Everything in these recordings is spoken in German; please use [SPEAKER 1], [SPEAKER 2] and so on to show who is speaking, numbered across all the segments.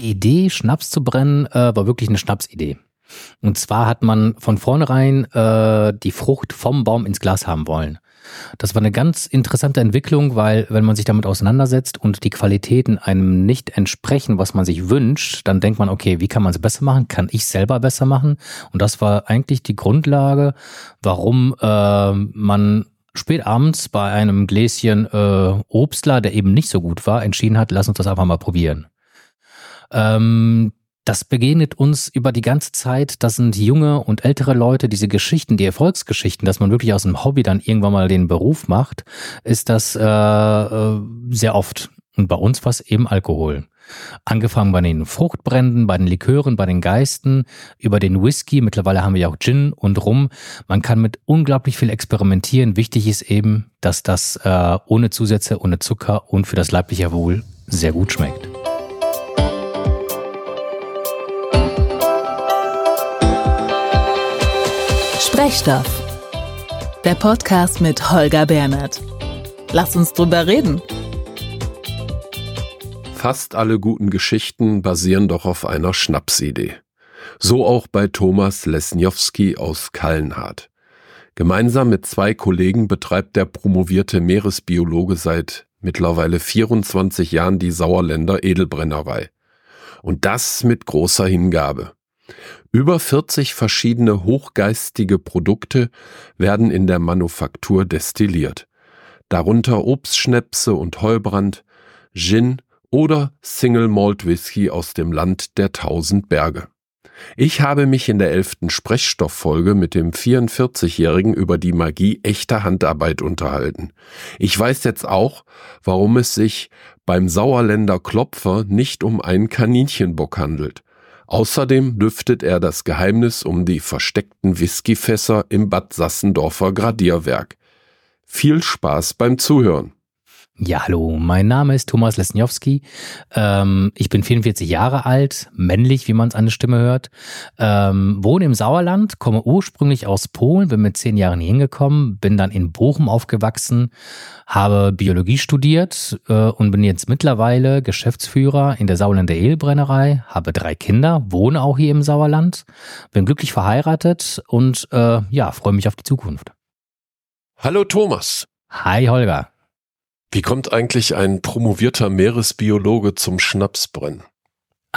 [SPEAKER 1] Die Idee, Schnaps zu brennen, äh, war wirklich eine Schnapsidee. Und zwar hat man von vornherein äh, die Frucht vom Baum ins Glas haben wollen. Das war eine ganz interessante Entwicklung, weil wenn man sich damit auseinandersetzt und die Qualitäten einem nicht entsprechen, was man sich wünscht, dann denkt man, okay, wie kann man es besser machen? Kann ich selber besser machen? Und das war eigentlich die Grundlage, warum äh, man spät abends bei einem Gläschen äh, Obstler, der eben nicht so gut war, entschieden hat, lass uns das einfach mal probieren. Ähm, das begegnet uns über die ganze Zeit. Das sind junge und ältere Leute, diese Geschichten, die Erfolgsgeschichten, dass man wirklich aus dem Hobby dann irgendwann mal den Beruf macht, ist das äh, äh sehr oft. Und bei uns war eben Alkohol. Angefangen bei den Fruchtbränden, bei den Likören, bei den Geisten, über den Whisky. Mittlerweile haben wir ja auch Gin und Rum. Man kann mit unglaublich viel experimentieren. Wichtig ist eben, dass das äh, ohne Zusätze, ohne Zucker und für das leibliche Wohl sehr gut schmeckt.
[SPEAKER 2] Sprechstoff. Der Podcast mit Holger Bernhard. Lass uns drüber reden.
[SPEAKER 3] Fast alle guten Geschichten basieren doch auf einer Schnapsidee. So auch bei Thomas Lesniowski aus Kallenhardt. Gemeinsam mit zwei Kollegen betreibt der promovierte Meeresbiologe seit mittlerweile 24 Jahren die Sauerländer Edelbrennerei. Und das mit großer Hingabe. Über 40 verschiedene hochgeistige Produkte werden in der Manufaktur destilliert. Darunter Obstschnäpse und Heulbrand, Gin oder Single Malt Whisky aus dem Land der tausend Berge. Ich habe mich in der elften Sprechstofffolge mit dem 44-Jährigen über die Magie echter Handarbeit unterhalten. Ich weiß jetzt auch, warum es sich beim Sauerländer Klopfer nicht um einen Kaninchenbock handelt. Außerdem lüftet er das Geheimnis um die versteckten Whiskyfässer im Bad Sassendorfer Gradierwerk. Viel Spaß beim Zuhören.
[SPEAKER 1] Ja, hallo, mein Name ist Thomas Lesniowski. Ähm, ich bin 44 Jahre alt, männlich, wie man es an der Stimme hört. Ähm, wohne im Sauerland, komme ursprünglich aus Polen, bin mit zehn Jahren hier hingekommen, bin dann in Bochum aufgewachsen, habe Biologie studiert äh, und bin jetzt mittlerweile Geschäftsführer in der Sauerländer Ehlbrennerei, habe drei Kinder, wohne auch hier im Sauerland, bin glücklich verheiratet und äh, ja, freue mich auf die Zukunft.
[SPEAKER 3] Hallo Thomas.
[SPEAKER 1] Hi Holger.
[SPEAKER 3] Wie kommt eigentlich ein promovierter Meeresbiologe zum Schnapsbrennen?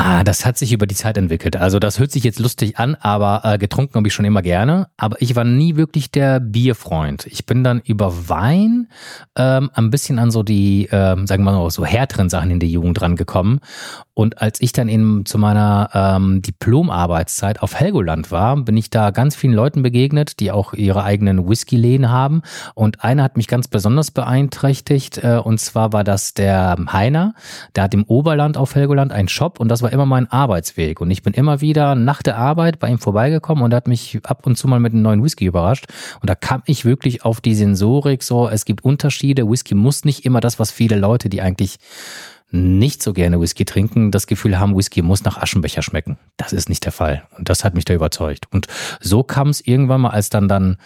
[SPEAKER 1] Ah, das hat sich über die Zeit entwickelt. Also das hört sich jetzt lustig an, aber äh, getrunken habe ich schon immer gerne. Aber ich war nie wirklich der Bierfreund. Ich bin dann über Wein ähm, ein bisschen an so die, ähm, sagen wir mal so härteren Sachen in der Jugend rangekommen. Und als ich dann eben zu meiner ähm, Diplomarbeitszeit auf Helgoland war, bin ich da ganz vielen Leuten begegnet, die auch ihre eigenen Whisky-Läden haben. Und einer hat mich ganz besonders beeinträchtigt. Äh, und zwar war das der Heiner. Der hat im Oberland auf Helgoland einen Shop und das das war immer mein Arbeitsweg. Und ich bin immer wieder nach der Arbeit bei ihm vorbeigekommen und er hat mich ab und zu mal mit einem neuen Whisky überrascht. Und da kam ich wirklich auf die Sensorik so, es gibt Unterschiede. Whisky muss nicht immer das, was viele Leute, die eigentlich nicht so gerne Whisky trinken, das Gefühl haben, Whisky muss nach Aschenbecher schmecken. Das ist nicht der Fall. Und das hat mich da überzeugt. Und so kam es irgendwann mal, als dann dann,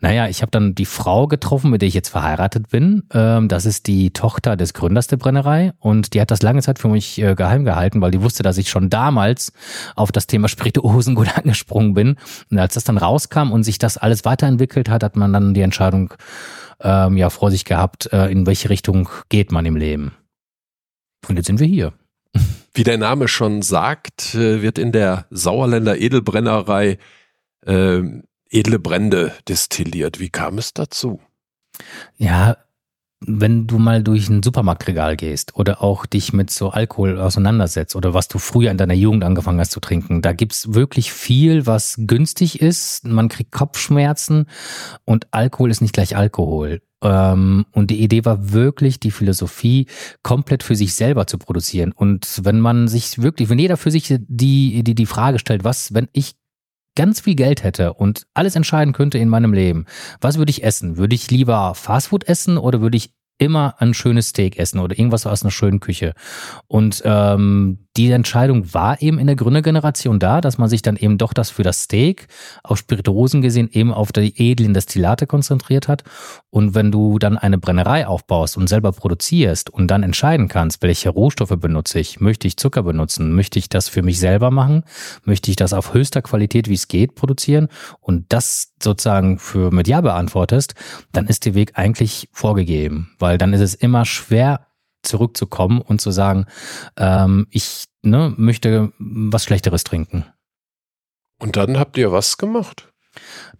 [SPEAKER 1] naja, ich habe dann die Frau getroffen, mit der ich jetzt verheiratet bin. Ähm, das ist die Tochter des Gründers der Brennerei. Und die hat das lange Zeit für mich äh, geheim gehalten, weil die wusste, dass ich schon damals auf das Thema Spirituosen gut angesprungen bin. Und als das dann rauskam und sich das alles weiterentwickelt hat, hat man dann die Entscheidung ähm, ja vor sich gehabt, äh, in welche Richtung geht man im Leben. Und jetzt sind wir hier.
[SPEAKER 3] Wie der Name schon sagt, äh, wird in der Sauerländer Edelbrennerei äh, edle Brände destilliert. Wie kam es dazu?
[SPEAKER 1] Ja, wenn du mal durch ein Supermarktregal gehst oder auch dich mit so Alkohol auseinandersetzt oder was du früher in deiner Jugend angefangen hast zu trinken, da gibt's wirklich viel, was günstig ist. Man kriegt Kopfschmerzen und Alkohol ist nicht gleich Alkohol. Ähm, und die Idee war wirklich, die Philosophie komplett für sich selber zu produzieren. Und wenn man sich wirklich, wenn jeder für sich die, die, die Frage stellt, was, wenn ich ganz viel Geld hätte und alles entscheiden könnte in meinem Leben, was würde ich essen? Würde ich lieber Fastfood essen oder würde ich immer ein schönes Steak essen oder irgendwas aus einer schönen Küche. Und ähm, die Entscheidung war eben in der Gründergeneration da, dass man sich dann eben doch das für das Steak, auf Spirituosen gesehen, eben auf die edlen Destillate konzentriert hat. Und wenn du dann eine Brennerei aufbaust und selber produzierst und dann entscheiden kannst, welche Rohstoffe benutze ich, möchte ich Zucker benutzen, möchte ich das für mich selber machen, möchte ich das auf höchster Qualität, wie es geht, produzieren und das sozusagen für mit Ja beantwortest, dann ist der Weg eigentlich vorgegeben, weil dann ist es immer schwer zurückzukommen und zu sagen, ähm, ich ne, möchte was Schlechteres trinken.
[SPEAKER 3] Und dann habt ihr was gemacht?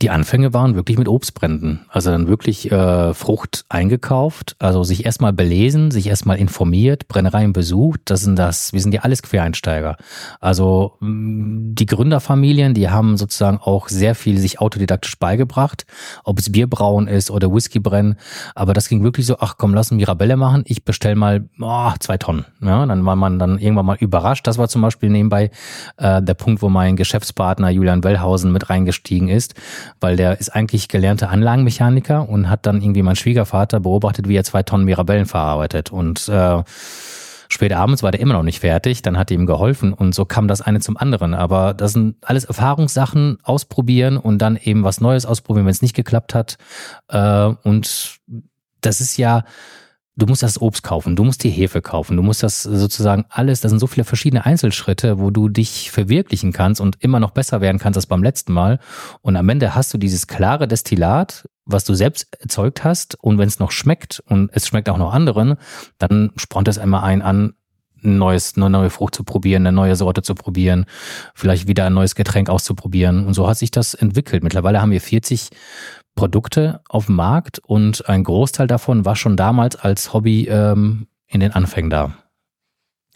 [SPEAKER 1] Die Anfänge waren wirklich mit Obstbränden. Also dann wirklich äh, Frucht eingekauft, also sich erstmal belesen, sich erstmal informiert, Brennereien besucht. Das sind das, wir sind ja alles Quereinsteiger. Also mm, die Gründerfamilien, die haben sozusagen auch sehr viel sich autodidaktisch beigebracht, ob es Bierbrauen ist oder Whiskybrennen. Aber das ging wirklich so, ach komm, lass uns Mirabelle machen. Ich bestell mal oh, zwei Tonnen. Ja, dann war man dann irgendwann mal überrascht. Das war zum Beispiel nebenbei äh, der Punkt, wo mein Geschäftspartner Julian Wellhausen mit reingestiegen ist weil der ist eigentlich gelernter Anlagenmechaniker und hat dann irgendwie mein Schwiegervater beobachtet, wie er zwei Tonnen Mirabellen verarbeitet und äh, Spät abends war der immer noch nicht fertig, dann hat er ihm geholfen und so kam das eine zum anderen. Aber das sind alles Erfahrungssachen, ausprobieren und dann eben was Neues ausprobieren, wenn es nicht geklappt hat. Äh, und das ist ja, Du musst das Obst kaufen, du musst die Hefe kaufen, du musst das sozusagen alles, das sind so viele verschiedene Einzelschritte, wo du dich verwirklichen kannst und immer noch besser werden kannst als beim letzten Mal. Und am Ende hast du dieses klare Destillat, was du selbst erzeugt hast. Und wenn es noch schmeckt und es schmeckt auch noch anderen, dann spornt es einmal ein an, ein neues, eine neue Frucht zu probieren, eine neue Sorte zu probieren, vielleicht wieder ein neues Getränk auszuprobieren. Und so hat sich das entwickelt. Mittlerweile haben wir 40 Produkte auf dem Markt und ein Großteil davon war schon damals als Hobby ähm, in den Anfängen da.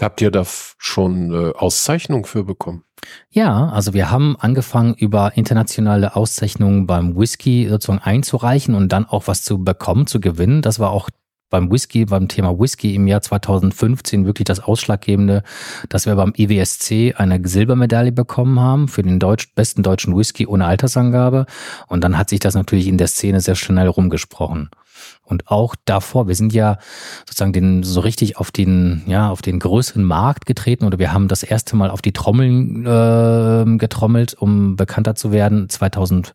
[SPEAKER 3] Habt ihr da schon äh, Auszeichnungen für bekommen?
[SPEAKER 1] Ja, also wir haben angefangen über internationale Auszeichnungen beim Whisky sozusagen einzureichen und dann auch was zu bekommen, zu gewinnen. Das war auch beim Whisky, beim Thema Whisky im Jahr 2015 wirklich das Ausschlaggebende, dass wir beim IWSC eine Silbermedaille bekommen haben für den deutsch, besten deutschen Whisky ohne Altersangabe. Und dann hat sich das natürlich in der Szene sehr schnell rumgesprochen. Und auch davor, wir sind ja sozusagen den, so richtig auf den, ja, auf den größeren Markt getreten oder wir haben das erste Mal auf die Trommeln äh, getrommelt, um bekannter zu werden. 2000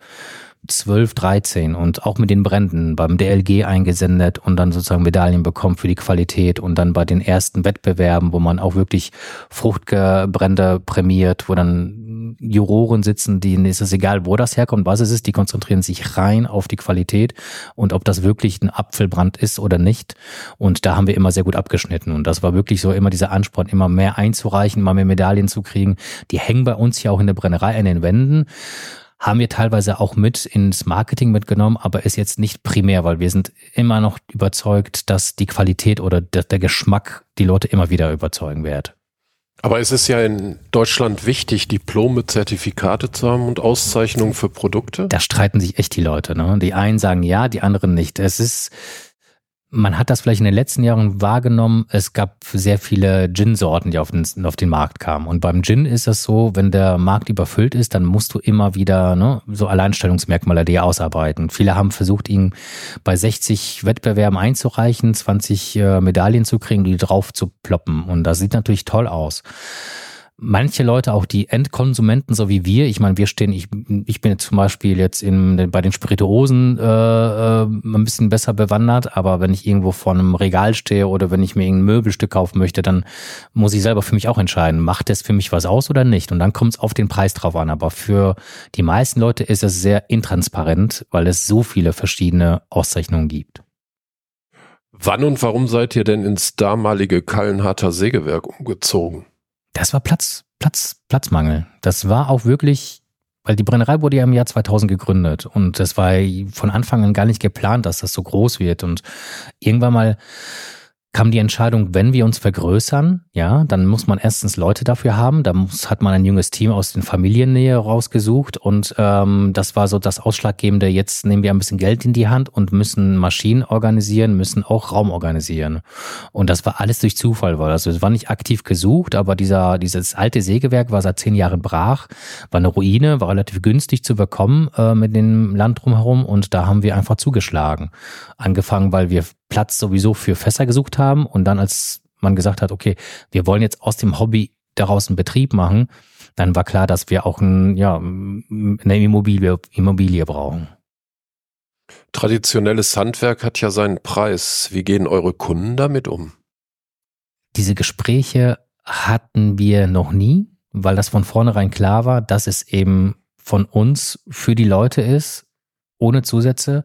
[SPEAKER 1] 12, 13 und auch mit den Bränden beim DLG eingesendet und dann sozusagen Medaillen bekommen für die Qualität und dann bei den ersten Wettbewerben, wo man auch wirklich Fruchtbrände prämiert, wo dann Juroren sitzen, denen ist es egal, wo das herkommt, was es ist, die konzentrieren sich rein auf die Qualität und ob das wirklich ein Apfelbrand ist oder nicht. Und da haben wir immer sehr gut abgeschnitten und das war wirklich so immer dieser Ansporn, immer mehr einzureichen, immer mehr Medaillen zu kriegen. Die hängen bei uns ja auch in der Brennerei an den Wänden haben wir teilweise auch mit ins Marketing mitgenommen, aber ist jetzt nicht primär, weil wir sind immer noch überzeugt, dass die Qualität oder der, Geschmack die Leute immer wieder überzeugen wird.
[SPEAKER 3] Aber es ist ja in Deutschland wichtig, Diplome, Zertifikate zu haben und Auszeichnungen für Produkte.
[SPEAKER 1] Da streiten sich echt die Leute. Ne? Die einen sagen ja, die anderen nicht. Es ist man hat das vielleicht in den letzten Jahren wahrgenommen. Es gab sehr viele Gin-Sorten, die auf den, auf den Markt kamen. Und beim Gin ist es so, wenn der Markt überfüllt ist, dann musst du immer wieder ne, so Alleinstellungsmerkmale dir ausarbeiten. Viele haben versucht, ihn bei 60 Wettbewerben einzureichen, 20 äh, Medaillen zu kriegen, die drauf zu ploppen. Und das sieht natürlich toll aus manche Leute, auch die Endkonsumenten, so wie wir, ich meine, wir stehen, ich, ich bin jetzt zum Beispiel jetzt in, bei den Spirituosen äh, äh, ein bisschen besser bewandert, aber wenn ich irgendwo vor einem Regal stehe oder wenn ich mir irgendein Möbelstück kaufen möchte, dann muss ich selber für mich auch entscheiden, macht das für mich was aus oder nicht? Und dann kommt es auf den Preis drauf an. Aber für die meisten Leute ist es sehr intransparent, weil es so viele verschiedene Auszeichnungen gibt.
[SPEAKER 3] Wann und warum seid ihr denn ins damalige Kallenharter Sägewerk umgezogen?
[SPEAKER 1] Das war Platz, Platz, Platzmangel. Das war auch wirklich, weil die Brennerei wurde ja im Jahr 2000 gegründet und das war von Anfang an gar nicht geplant, dass das so groß wird und irgendwann mal kam die Entscheidung, wenn wir uns vergrößern, ja, dann muss man erstens Leute dafür haben. Da muss, hat man ein junges Team aus den Familiennähe rausgesucht und ähm, das war so das Ausschlaggebende. Jetzt nehmen wir ein bisschen Geld in die Hand und müssen Maschinen organisieren, müssen auch Raum organisieren. Und das war alles durch Zufall, weil also es war nicht aktiv gesucht, aber dieser dieses alte Sägewerk war seit zehn Jahren brach, war eine Ruine, war relativ günstig zu bekommen äh, mit dem Land drumherum und da haben wir einfach zugeschlagen. Angefangen, weil wir Platz sowieso für Fässer gesucht haben und dann als man gesagt hat, okay, wir wollen jetzt aus dem Hobby daraus einen Betrieb machen, dann war klar, dass wir auch ein, ja, eine Immobilie, Immobilie brauchen.
[SPEAKER 3] Traditionelles Handwerk hat ja seinen Preis. Wie gehen eure Kunden damit um?
[SPEAKER 1] Diese Gespräche hatten wir noch nie, weil das von vornherein klar war, dass es eben von uns für die Leute ist, ohne Zusätze,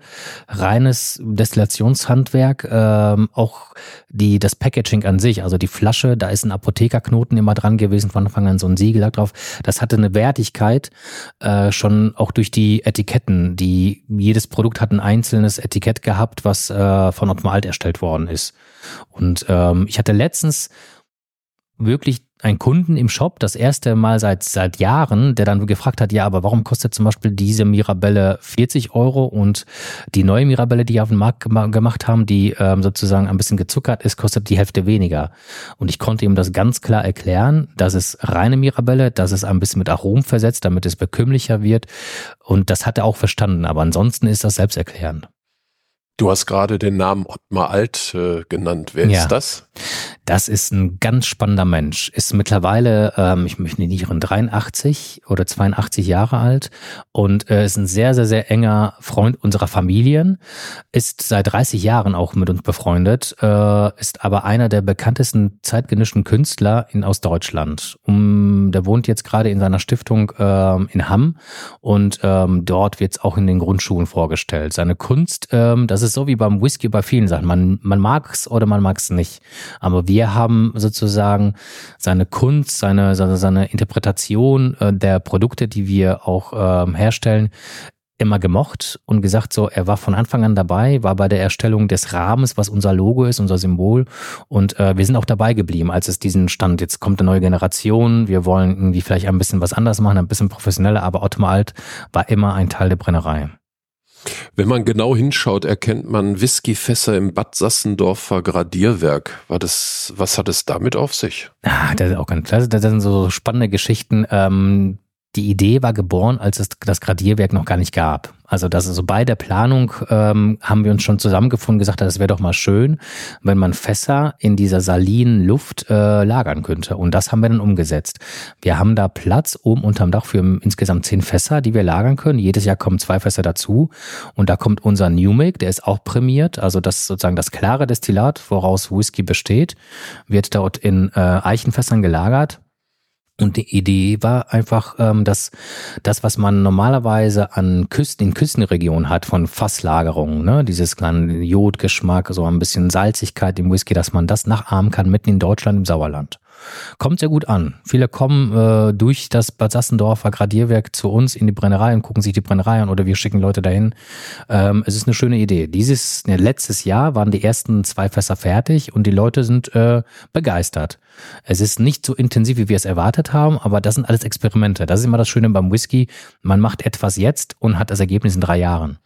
[SPEAKER 1] reines Destillationshandwerk, ähm, auch die, das Packaging an sich, also die Flasche, da ist ein Apothekerknoten immer dran gewesen, von Anfang an so ein Siegel drauf. Das hatte eine Wertigkeit, äh, schon auch durch die Etiketten, die, jedes Produkt hat ein einzelnes Etikett gehabt, was äh, von Ottmar Alt erstellt worden ist. Und ähm, ich hatte letztens wirklich einen Kunden im Shop, das erste Mal seit, seit Jahren, der dann gefragt hat, ja, aber warum kostet zum Beispiel diese Mirabelle 40 Euro und die neue Mirabelle, die wir auf den Markt gemacht haben, die ähm, sozusagen ein bisschen gezuckert ist, kostet die Hälfte weniger. Und ich konnte ihm das ganz klar erklären, dass es reine Mirabelle, dass es ein bisschen mit Aromen versetzt, damit es bekömmlicher wird. Und das hat er auch verstanden. Aber ansonsten ist das selbsterklärend.
[SPEAKER 3] Du hast gerade den Namen Ottmar Alt äh, genannt. Wer ja. ist das?
[SPEAKER 1] Das ist ein ganz spannender Mensch. Ist mittlerweile, ähm, ich möchte nicht irren, 83 oder 82 Jahre alt und äh, ist ein sehr, sehr, sehr enger Freund unserer Familien. Ist seit 30 Jahren auch mit uns befreundet, äh, ist aber einer der bekanntesten zeitgenössischen Künstler in Ostdeutschland. Um, der wohnt jetzt gerade in seiner Stiftung ähm, in Hamm und ähm, dort wird es auch in den Grundschulen vorgestellt. Seine Kunst, ähm, das ist ist so wie beim Whisky bei vielen Sachen. Man, man mag es oder man mag es nicht. Aber wir haben sozusagen seine Kunst, seine, seine, seine Interpretation äh, der Produkte, die wir auch ähm, herstellen, immer gemocht und gesagt so, er war von Anfang an dabei, war bei der Erstellung des Rahmens, was unser Logo ist, unser Symbol und äh, wir sind auch dabei geblieben, als es diesen stand, jetzt kommt eine neue Generation, wir wollen irgendwie vielleicht ein bisschen was anders machen, ein bisschen professioneller, aber Ottmar Alt war immer ein Teil der Brennerei.
[SPEAKER 3] Wenn man genau hinschaut, erkennt man Whiskyfässer im Bad Sassendorfer Gradierwerk. War das, was hat es damit auf sich?
[SPEAKER 1] Ah, das ist auch ganz klasse. Das sind so spannende Geschichten. Ähm, die Idee war geboren, als es das Gradierwerk noch gar nicht gab. Also das also bei der Planung ähm, haben wir uns schon zusammengefunden, gesagt, das wäre doch mal schön, wenn man Fässer in dieser salinen Luft äh, lagern könnte. Und das haben wir dann umgesetzt. Wir haben da Platz oben unterm Dach für insgesamt zehn Fässer, die wir lagern können. Jedes Jahr kommen zwei Fässer dazu. Und da kommt unser New Make, der ist auch prämiert. Also das sozusagen das klare Destillat, woraus Whisky besteht, wird dort in äh, Eichenfässern gelagert und die Idee war einfach, ähm, dass das, was man normalerweise an Küsten, in Küstenregionen hat, von Fasslagerungen, ne, dieses kleine Jodgeschmack, so ein bisschen Salzigkeit im Whisky, dass man das nachahmen kann mitten in Deutschland im Sauerland. Kommt sehr gut an. Viele kommen äh, durch das Bad Sassendorfer Gradierwerk zu uns in die Brennerei und gucken sich die Brennerei an oder wir schicken Leute dahin. Ähm, es ist eine schöne Idee. Dieses ne, letztes Jahr waren die ersten zwei Fässer fertig und die Leute sind äh, begeistert. Es ist nicht so intensiv, wie wir es erwartet haben, aber das sind alles Experimente. Das ist immer das Schöne beim Whisky. Man macht etwas jetzt und hat das Ergebnis in drei Jahren.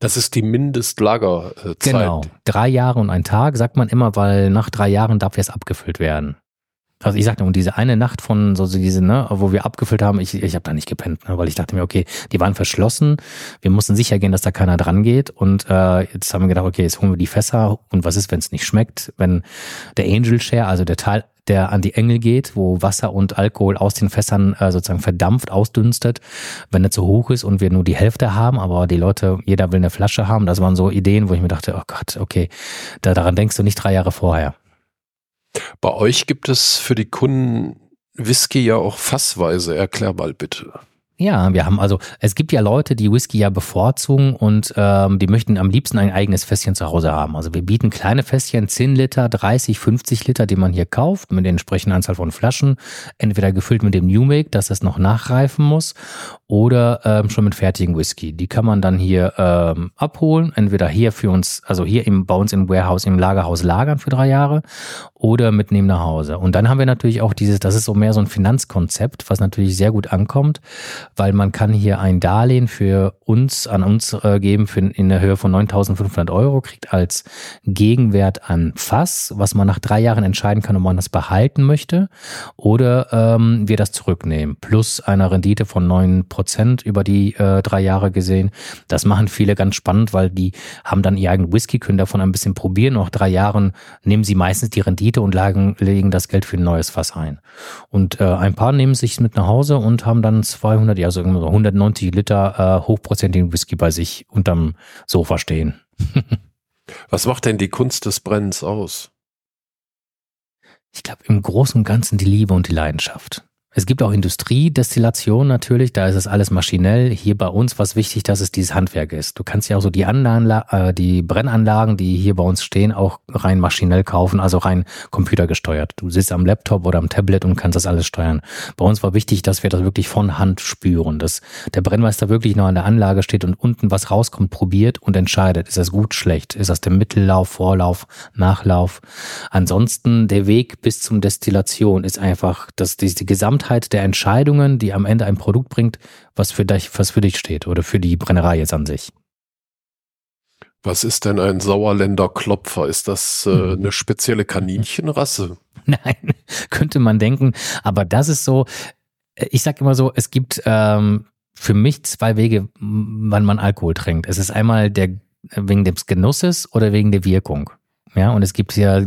[SPEAKER 3] Das ist die Mindestlagerzeit.
[SPEAKER 1] Genau. Drei Jahre und ein Tag, sagt man immer, weil nach drei Jahren darf erst abgefüllt werden. Also ich sagte, und diese eine Nacht von so diese, ne, wo wir abgefüllt haben, ich, ich habe da nicht gepennt, ne, weil ich dachte mir, okay, die waren verschlossen, wir mussten sicher gehen, dass da keiner dran geht. Und äh, jetzt haben wir gedacht, okay, jetzt holen wir die Fässer und was ist, wenn es nicht schmeckt, wenn der Angel Share, also der Teil, der an die Engel geht, wo Wasser und Alkohol aus den Fässern äh, sozusagen verdampft, ausdünstet, wenn er zu hoch ist und wir nur die Hälfte haben, aber die Leute, jeder will eine Flasche haben, das waren so Ideen, wo ich mir dachte, oh Gott, okay, da, daran denkst du nicht drei Jahre vorher.
[SPEAKER 3] Bei euch gibt es für die Kunden Whisky ja auch fassweise. Erklär mal bitte.
[SPEAKER 1] Ja, wir haben also, es gibt ja Leute, die Whisky ja bevorzugen und ähm, die möchten am liebsten ein eigenes Fässchen zu Hause haben. Also wir bieten kleine Fässchen, 10 Liter, 30, 50 Liter, die man hier kauft, mit der entsprechenden Anzahl von Flaschen, entweder gefüllt mit dem New Make, dass es noch nachreifen muss, oder ähm, schon mit fertigen Whisky. Die kann man dann hier ähm, abholen, entweder hier für uns, also hier im, bei uns im Warehouse, im Lagerhaus lagern für drei Jahre oder mitnehmen nach Hause. Und dann haben wir natürlich auch dieses, das ist so mehr so ein Finanzkonzept, was natürlich sehr gut ankommt weil man kann hier ein Darlehen für uns, an uns äh, geben für, in der Höhe von 9.500 Euro, kriegt als Gegenwert an Fass, was man nach drei Jahren entscheiden kann, ob man das behalten möchte oder ähm, wir das zurücknehmen, plus einer Rendite von 9 Prozent über die äh, drei Jahre gesehen. Das machen viele ganz spannend, weil die haben dann ihr eigenen Whisky, können davon ein bisschen probieren. Nach drei Jahren nehmen sie meistens die Rendite und lagen, legen das Geld für ein neues Fass ein. Und äh, ein paar nehmen sich mit nach Hause und haben dann 200, ja, so 190 Liter äh, hochprozentigen Whisky bei sich unterm Sofa stehen.
[SPEAKER 3] Was macht denn die Kunst des Brennens aus?
[SPEAKER 1] Ich glaube, im Großen und Ganzen die Liebe und die Leidenschaft. Es gibt auch Industriedestillation natürlich, da ist es alles maschinell. Hier bei uns war es wichtig, dass es dieses Handwerk ist. Du kannst ja auch so die Anlagen, äh, die Brennanlagen, die hier bei uns stehen, auch rein maschinell kaufen, also rein computergesteuert. Du sitzt am Laptop oder am Tablet und kannst das alles steuern. Bei uns war wichtig, dass wir das wirklich von Hand spüren, dass der Brennmeister wirklich noch an der Anlage steht und unten was rauskommt, probiert und entscheidet. Ist das gut, schlecht? Ist das der Mittellauf, Vorlauf, Nachlauf? Ansonsten der Weg bis zum Destillation ist einfach, dass die gesamte Gesamtheit der Entscheidungen, die am Ende ein Produkt bringt, was für dich, was für dich steht oder für die Brennerei jetzt an sich.
[SPEAKER 3] Was ist denn ein Sauerländer Klopfer? Ist das äh, hm. eine spezielle Kaninchenrasse?
[SPEAKER 1] Nein, könnte man denken. Aber das ist so, äh, ich sag immer so, es gibt ähm, für mich zwei Wege, wann man Alkohol trinkt. Es ist einmal der wegen des Genusses oder wegen der Wirkung. Ja, und es gibt ja,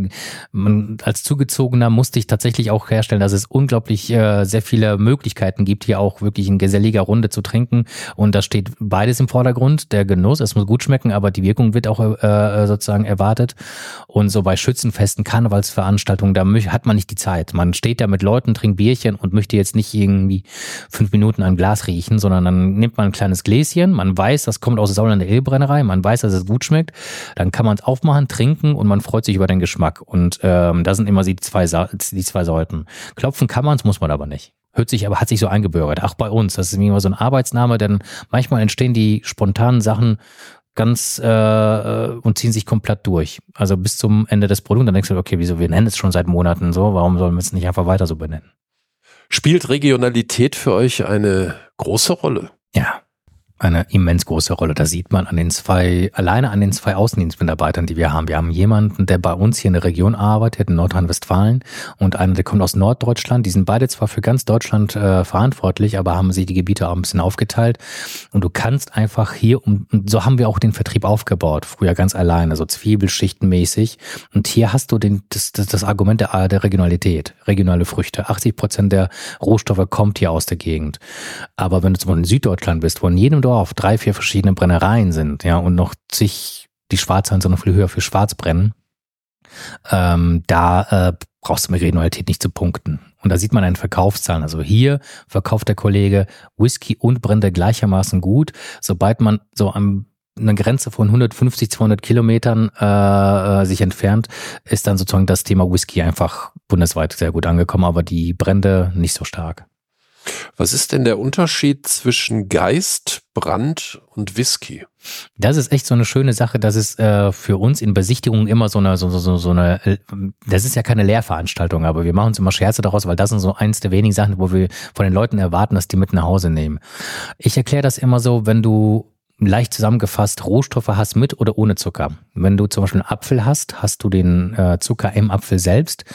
[SPEAKER 1] man, als Zugezogener musste ich tatsächlich auch herstellen, dass es unglaublich äh, sehr viele Möglichkeiten gibt, hier auch wirklich in geselliger Runde zu trinken. Und da steht beides im Vordergrund. Der Genuss, es muss gut schmecken, aber die Wirkung wird auch äh, sozusagen erwartet. Und so bei Schützenfesten, Karnevalsveranstaltungen, da hat man nicht die Zeit. Man steht da mit Leuten, trinkt Bierchen und möchte jetzt nicht irgendwie fünf Minuten ein Glas riechen, sondern dann nimmt man ein kleines Gläschen. Man weiß, das kommt aus der Sauerländer Ölbrennerei. Man weiß, dass es gut schmeckt. Dann kann man es aufmachen, trinken und man freut sich über den Geschmack. Und ähm, da sind immer die zwei, die zwei Sorten. Klopfen kann man es, muss man aber nicht. Hört sich aber, hat sich so eingebürgert. Auch bei uns. Das ist immer so ein Arbeitsname, denn manchmal entstehen die spontanen Sachen ganz äh, äh, und ziehen sich komplett durch. Also bis zum Ende des Produkts. Dann denkst du, okay, wieso, wir nennen es schon seit Monaten so, warum sollen wir es nicht einfach weiter so benennen?
[SPEAKER 3] Spielt Regionalität für euch eine große Rolle?
[SPEAKER 1] Ja, eine immens große Rolle. Da sieht man an den zwei, alleine an den zwei Außendienstmitarbeitern, die wir haben. Wir haben jemanden, der bei uns hier in der Region arbeitet, in Nordrhein-Westfalen, und einer, der kommt aus Norddeutschland. Die sind beide zwar für ganz Deutschland äh, verantwortlich, aber haben sich die Gebiete auch ein bisschen aufgeteilt. Und du kannst einfach hier, um, so haben wir auch den Vertrieb aufgebaut, früher ganz alleine, so Zwiebelschichtenmäßig. Und hier hast du den, das, das, das Argument der, der Regionalität, regionale Früchte. 80 Prozent der Rohstoffe kommt hier aus der Gegend. Aber wenn du zum Beispiel in Süddeutschland bist, wo in jedem Dorf Dorf drei, vier verschiedene Brennereien sind, ja, und noch zig, die Schwarzhahn sind noch viel höher für Schwarz brennen, ähm, da äh, brauchst du mit Regionalität nicht zu punkten. Und da sieht man einen Verkaufszahlen. Also hier verkauft der Kollege Whisky und brennt er gleichermaßen gut. Sobald man so am eine Grenze von 150, 200 Kilometern äh, äh, sich entfernt, ist dann sozusagen das Thema Whisky einfach bundesweit sehr gut angekommen, aber die Brände nicht so stark.
[SPEAKER 3] Was ist denn der Unterschied zwischen Geist, Brand und Whisky?
[SPEAKER 1] Das ist echt so eine schöne Sache, dass es äh, für uns in Besichtigungen immer so eine, so, so, so eine, äh, das ist ja keine Lehrveranstaltung, aber wir machen uns immer Scherze daraus, weil das sind so eins der wenigen Sachen, wo wir von den Leuten erwarten, dass die mit nach Hause nehmen. Ich erkläre das immer so, wenn du leicht zusammengefasst Rohstoffe hast mit oder ohne Zucker. Wenn du zum Beispiel einen Apfel hast, hast du den äh, Zucker im Apfel selbst,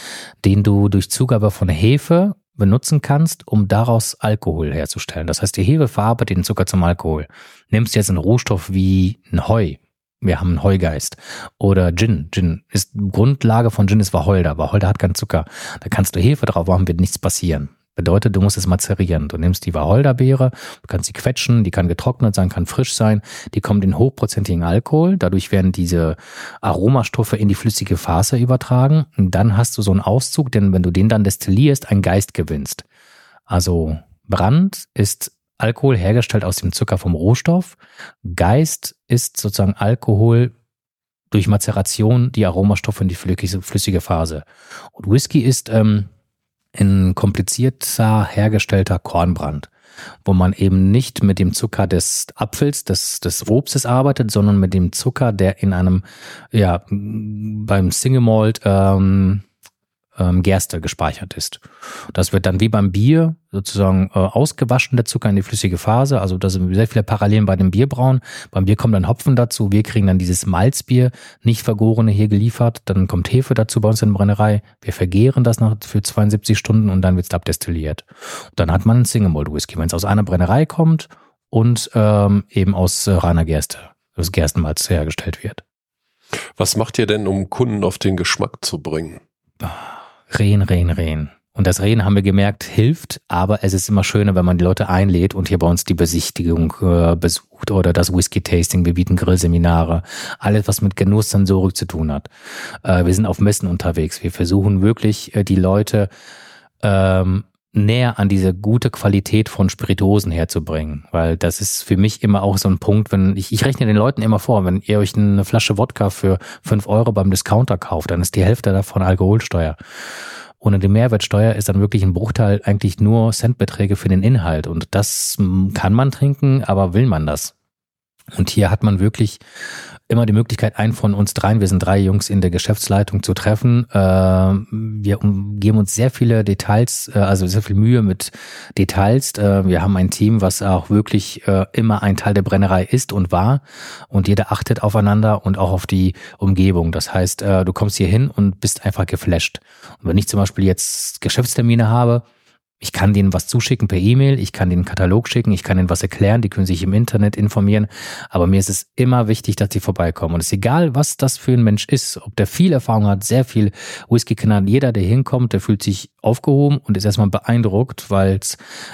[SPEAKER 1] den du durch Zugabe von Hefe benutzen kannst, um daraus Alkohol herzustellen. Das heißt, die Hefe verarbeitet den Zucker zum Alkohol. Nimmst jetzt einen Rohstoff wie ein Heu. Wir haben einen Heugeist. Oder Gin. Gin ist Grundlage von Gin ist Wacholder. Wacholder hat keinen Zucker. Da kannst du Hefe drauf machen, wird nichts passieren. Bedeutet, du musst es mazerieren. Du nimmst die Wacholderbeere, du kannst sie quetschen, die kann getrocknet sein, kann frisch sein, die kommt in hochprozentigen Alkohol, dadurch werden diese Aromastoffe in die flüssige Faser übertragen und dann hast du so einen Auszug, denn wenn du den dann destillierst, ein Geist gewinnst. Also Brand ist Alkohol hergestellt aus dem Zucker vom Rohstoff. Geist ist sozusagen Alkohol durch Mazeration die Aromastoffe in die flüssige Phase. Und Whisky ist ähm, ein komplizierter hergestellter Kornbrand, wo man eben nicht mit dem Zucker des Apfels, des, des Obstes arbeitet, sondern mit dem Zucker, der in einem, ja, beim Single Malt ähm, ähm, Gerste gespeichert ist. Das wird dann wie beim Bier sozusagen äh, ausgewaschen, der Zucker in die flüssige Phase. Also da sind sehr viele Parallelen bei dem Bierbrauen. Beim Bier kommt dann Hopfen dazu. Wir kriegen dann dieses Malzbier, nicht vergorene, hier geliefert. Dann kommt Hefe dazu bei uns in der Brennerei. Wir vergehren das nach für 72 Stunden und dann wird es abdestilliert. Und dann hat man einen Single Malt Whisky, wenn es aus einer Brennerei kommt und ähm, eben aus äh, reiner Gerste, aus Gerstenmalz hergestellt wird.
[SPEAKER 3] Was macht ihr denn, um Kunden auf den Geschmack zu bringen?
[SPEAKER 1] Rehen, rehen, rehen. Und das Reden haben wir gemerkt, hilft, aber es ist immer schöner, wenn man die Leute einlädt und hier bei uns die Besichtigung äh, besucht oder das Whisky-Tasting. Wir bieten Grillseminare, alles, was mit Genusssensorik zu tun hat. Äh, wir sind auf Messen unterwegs. Wir versuchen wirklich, äh, die Leute ähm, näher an diese gute Qualität von Spirituosen herzubringen. Weil das ist für mich immer auch so ein Punkt, wenn ich, ich rechne den Leuten immer vor, wenn ihr euch eine Flasche Wodka für fünf Euro beim Discounter kauft, dann ist die Hälfte davon Alkoholsteuer. Ohne die Mehrwertsteuer ist dann wirklich ein Bruchteil eigentlich nur Centbeträge für den Inhalt. Und das kann man trinken, aber will man das? Und hier hat man wirklich immer die Möglichkeit, einen von uns dreien, wir sind drei Jungs in der Geschäftsleitung zu treffen. Äh, wir geben uns sehr viele Details, äh, also sehr viel Mühe mit Details. Äh, wir haben ein Team, was auch wirklich immer ein Teil der Brennerei ist und war. Und jeder achtet aufeinander und auch auf die Umgebung. Das heißt, du kommst hier hin und bist einfach geflasht. Und wenn ich zum Beispiel jetzt Geschäftstermine habe, ich kann denen was zuschicken per E-Mail, ich kann denen einen Katalog schicken, ich kann ihnen was erklären, die können sich im Internet informieren. Aber mir ist es immer wichtig, dass sie vorbeikommen. Und es ist egal, was das für ein Mensch ist, ob der viel Erfahrung hat, sehr viel Whisky kennt, jeder, der hinkommt, der fühlt sich aufgehoben und ist erstmal beeindruckt, weil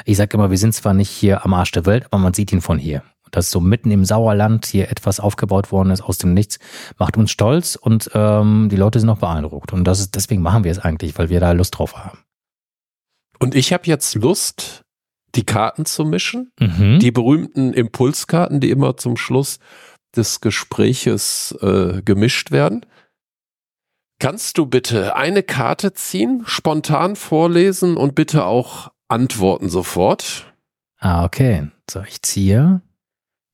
[SPEAKER 1] ich sage immer, wir sind zwar nicht hier am Arsch der Welt, aber man sieht ihn von hier. Dass so mitten im Sauerland hier etwas aufgebaut worden ist aus dem Nichts, macht uns stolz und ähm, die Leute sind noch beeindruckt. Und das ist, deswegen machen wir es eigentlich, weil wir da Lust drauf haben.
[SPEAKER 3] Und ich habe jetzt Lust, die Karten zu mischen. Mhm. Die berühmten Impulskarten, die immer zum Schluss des Gespräches äh, gemischt werden. Kannst du bitte eine Karte ziehen, spontan vorlesen und bitte auch antworten sofort?
[SPEAKER 1] Ah, okay. So, ich ziehe.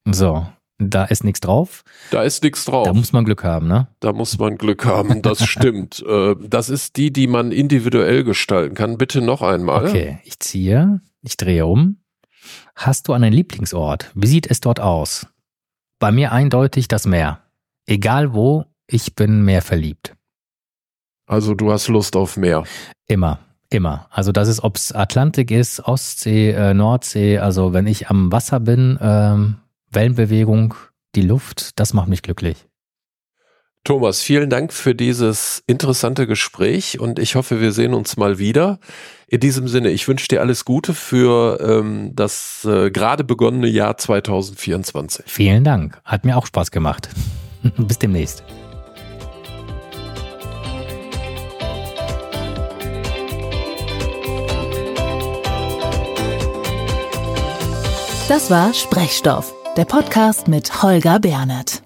[SPEAKER 1] So, da ist nichts drauf.
[SPEAKER 3] Da ist nichts drauf.
[SPEAKER 1] Da muss man Glück haben, ne?
[SPEAKER 3] Da muss man Glück haben, das stimmt. Äh, das ist die, die man individuell gestalten kann. Bitte noch einmal.
[SPEAKER 1] Okay, ich ziehe, ich drehe um. Hast du einen Lieblingsort? Wie sieht es dort aus? Bei mir eindeutig das Meer. Egal wo, ich bin mehr verliebt.
[SPEAKER 3] Also du hast Lust auf Meer.
[SPEAKER 1] Immer. Immer. Also das ist, ob es Atlantik ist, Ostsee, äh, Nordsee. Also wenn ich am Wasser bin, ähm, Wellenbewegung, die Luft, das macht mich glücklich.
[SPEAKER 3] Thomas, vielen Dank für dieses interessante Gespräch und ich hoffe, wir sehen uns mal wieder. In diesem Sinne, ich wünsche dir alles Gute für ähm, das äh, gerade begonnene Jahr 2024.
[SPEAKER 1] Vielen Dank, hat mir auch Spaß gemacht. Bis demnächst.
[SPEAKER 2] Das war Sprechstoff der Podcast mit Holger Bernert.